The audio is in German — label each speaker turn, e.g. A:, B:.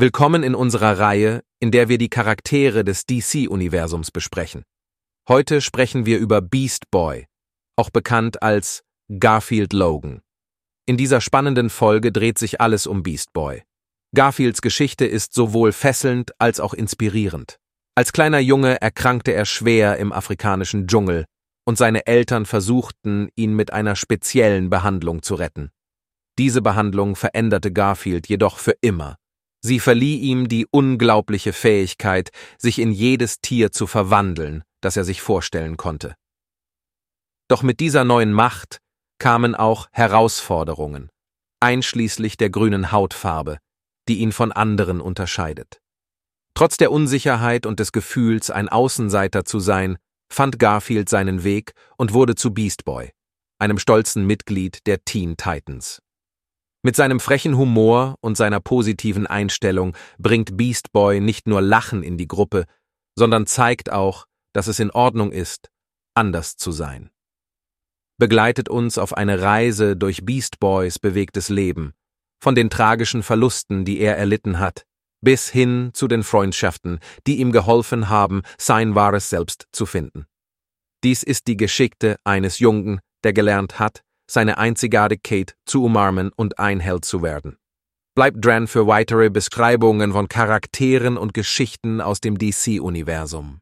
A: Willkommen in unserer Reihe, in der wir die Charaktere des DC-Universums besprechen. Heute sprechen wir über Beast Boy, auch bekannt als Garfield Logan. In dieser spannenden Folge dreht sich alles um Beast Boy. Garfields Geschichte ist sowohl fesselnd als auch inspirierend. Als kleiner Junge erkrankte er schwer im afrikanischen Dschungel, und seine Eltern versuchten, ihn mit einer speziellen Behandlung zu retten. Diese Behandlung veränderte Garfield jedoch für immer Sie verlieh ihm die unglaubliche Fähigkeit, sich in jedes Tier zu verwandeln, das er sich vorstellen konnte. Doch mit dieser neuen Macht kamen auch Herausforderungen, einschließlich der grünen Hautfarbe, die ihn von anderen unterscheidet. Trotz der Unsicherheit und des Gefühls, ein Außenseiter zu sein, fand Garfield seinen Weg und wurde zu Beast Boy, einem stolzen Mitglied der Teen Titans. Mit seinem frechen Humor und seiner positiven Einstellung bringt Beast Boy nicht nur Lachen in die Gruppe, sondern zeigt auch, dass es in Ordnung ist, anders zu sein. Begleitet uns auf eine Reise durch Beast Boys bewegtes Leben, von den tragischen Verlusten, die er erlitten hat, bis hin zu den Freundschaften, die ihm geholfen haben, sein wahres Selbst zu finden. Dies ist die Geschickte eines Jungen, der gelernt hat, seine Einzigartigkeit zu umarmen und ein Held zu werden. Bleibt dran für weitere Beschreibungen von Charakteren und Geschichten aus dem DC-Universum.